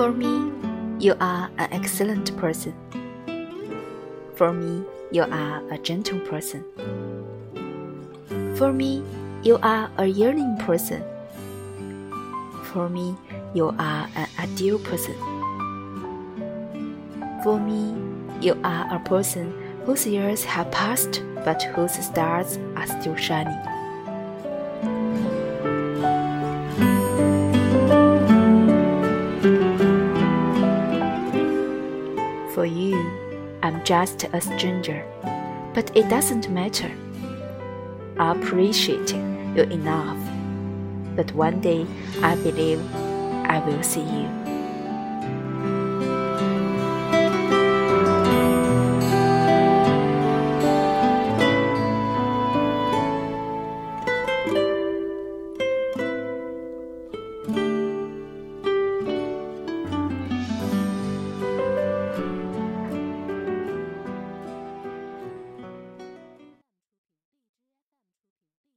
For me, you are an excellent person. For me, you are a gentle person. For me, you are a yearning person. For me, you are an ideal person. For me, you are a person whose years have passed but whose stars are still shining. For you, I'm just a stranger, but it doesn't matter. I appreciate you enough, but one day I believe I will see you.